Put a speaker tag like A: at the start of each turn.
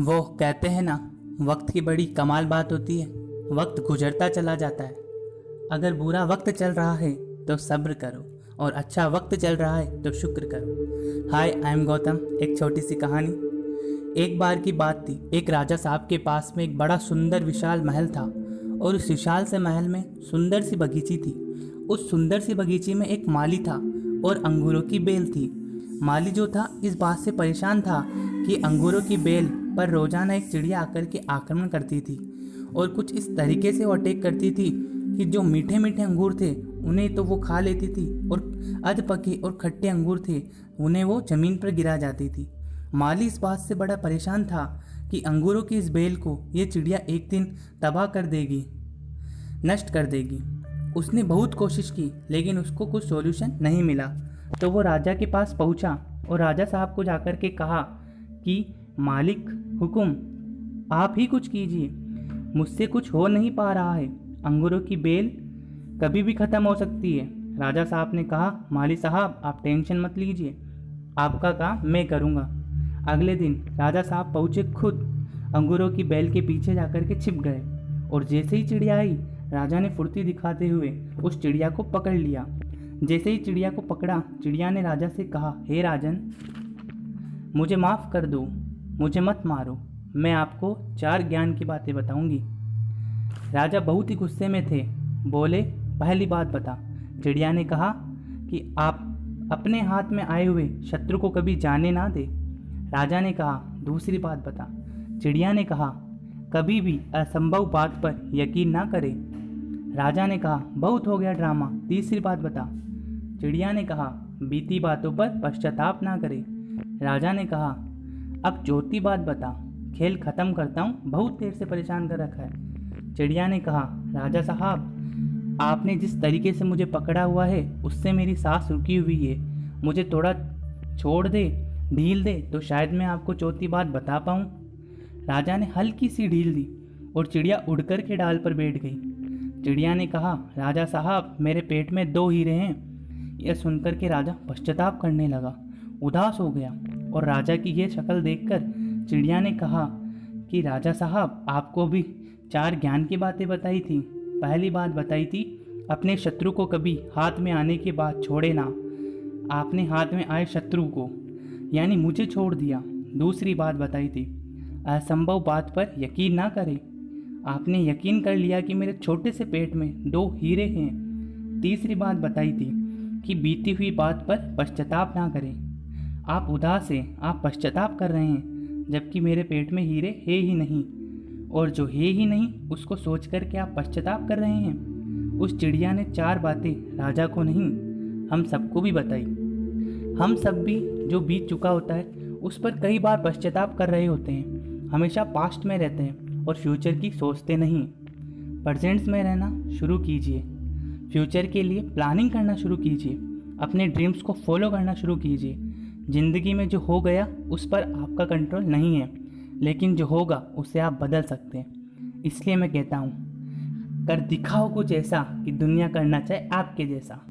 A: वो कहते हैं ना, वक्त की बड़ी कमाल बात होती है, वक्त गुजरता चला जाता है। अगर बुरा वक्त चल रहा है तो सब्र करो, और अच्छा वक्त चल रहा है तो शुक्र करो। हाय, आई एम गौतम, एक छोटी सी कहानी। एक बार की बात थी, एक राजा साहब के पास में एक बड़ा सुंदर विशाल महल था, और उस विशाल से महल में सुंदर सी बगीची थी। उस सुंदर सी बगीची में एक माली था, और अंगूरों की बेल थी। माली जो था, इस बात से परेशान था कि अंगूरों की बेल पर रोज़ाना एक चिड़िया आकर के आक्रमण करती थी और कुछ इस तरीके से वो अटैक करती थी कि जो मीठे मीठे अंगूर थे, उन्हें तो वो खा लेती थी और अध पके और खट्टे अंगूर थे, उन्हें वो ज़मीन पर गिरा जाती थी। माली इस बात से बड़ा परेशान था कि अंगूरों की इस बेल को ये चिड़िया एक दिन तबाह कर देगी, नष्ट कर देगी। उसने बहुत कोशिश की, लेकिन उसको कुछ सॉल्यूशन नहीं मिला। तो वो राजा के पास पहुँचा और राजा साहब को जाकर के कहा कि, मालिक हुक्म, आप ही कुछ कीजिए। मुझसे कुछ हो नहीं पा रहा है। अंगूरों की बेल कभी भी ख़त्म हो सकती है। राजा साहब ने कहा, माली साहब, आप टेंशन मत लीजिए। आपका काम मैं करूँगा। अगले दिन राजा साहब पहुँचे खुद। अंगूरों की बेल के पीछे जाकर के छिप गए। और जैसे ही चिड़िया आई, राजा ने फुर्ती दिखाते हुए उस चिड़िया को पकड़ लिया। जैसे ही चिड़िया को पकड़ा, चिड़िया ने राजा से कहा, हे राजन, मुझे माफ़ कर दो। मुझे मत मारो। मैं आपको चार ज्ञान की बातें बताऊँगी। राजा बहुत ही गुस्से में थे। बोले, पहली बात बता। चिड़िया ने कहा कि आप अपने हाथ में आए हुए शत्रु को कभी जाने ना दे। राजा ने कहा, दूसरी बात बता। चिड़िया ने कहा, कभी भी असंभव बात पर यकीन ना करे। राजा ने कहा, बहुत हो गया ड्रामा, तीसरी बात बता। चिड़िया ने कहा, बीती बातों पर पश्चाताप ना करे। राजा ने कहा अब चौथी बात बता। खेल ख़त्म करता हूँ। बहुत देर से परेशान कर रखा है। चिड़िया ने कहा, राजा साहब, आपने जिस तरीके से मुझे पकड़ा हुआ है, उससे मेरी सांस रुकी हुई है। मुझे थोड़ा छोड़ दे, ढील दे तो शायद मैं आपको चौथी बात बता पाऊँ। राजा ने हल्की सी ढील दी और चिड़िया उड़कर के डाल पर बैठ गई। चिड़िया ने कहा, राजा साहब, मेरे पेट में दो हीरे हैं। यह सुनकर के राजा पश्चाताप करने लगा। उदास हो गया। और राजा की यह शक्ल देखकर चिड़िया ने कहा कि राजा साहब, आपको भी चार ज्ञान की बातें बताई थी। पहली बात बताई थी, अपने शत्रु को कभी हाथ में आने के बाद छोड़े ना। आपने हाथ में आए शत्रु को, यानी मुझे छोड़ दिया। दूसरी बात बताई थी, असंभव बात पर यकीन ना करें। आपने यकीन कर लिया कि मेरे छोटे से पेट में दो हीरे हैं। तीसरी बात बताई थी कि बीती हुई बात पर पश्चाताप ना करें। आप उदास हैं, आप पश्चाताप कर रहे हैं, जबकि मेरे पेट में हीरे है ही नहीं। और जो है ही नहीं, उसको सोच कर के आप पश्चाताप कर रहे हैं? उस चिड़िया ने चार बातें, राजा को नहीं, हम सबको भी बताई। हम सब भी, जो बीत चुका होता है, उस पर कई बार पश्चाताप कर रहे होते हैं। हमेशा पास्ट में रहते हैं, और फ्यूचर की सोचते नहीं। प्रजेंट्स में रहना शुरू कीजिए। फ्यूचर के लिए प्लानिंग करना शुरू कीजिए। अपने ड्रीम्स को फॉलो करना शुरू कीजिए। ज़िंदगी में जो हो गया, उस पर आपका कंट्रोल नहीं है। लेकिन जो होगा, उसे आप बदल सकते हैं। इसलिए मैं कहता हूँ, कर दिखाओ कुछ ऐसा कि दुनिया करना चाहे आपके जैसा।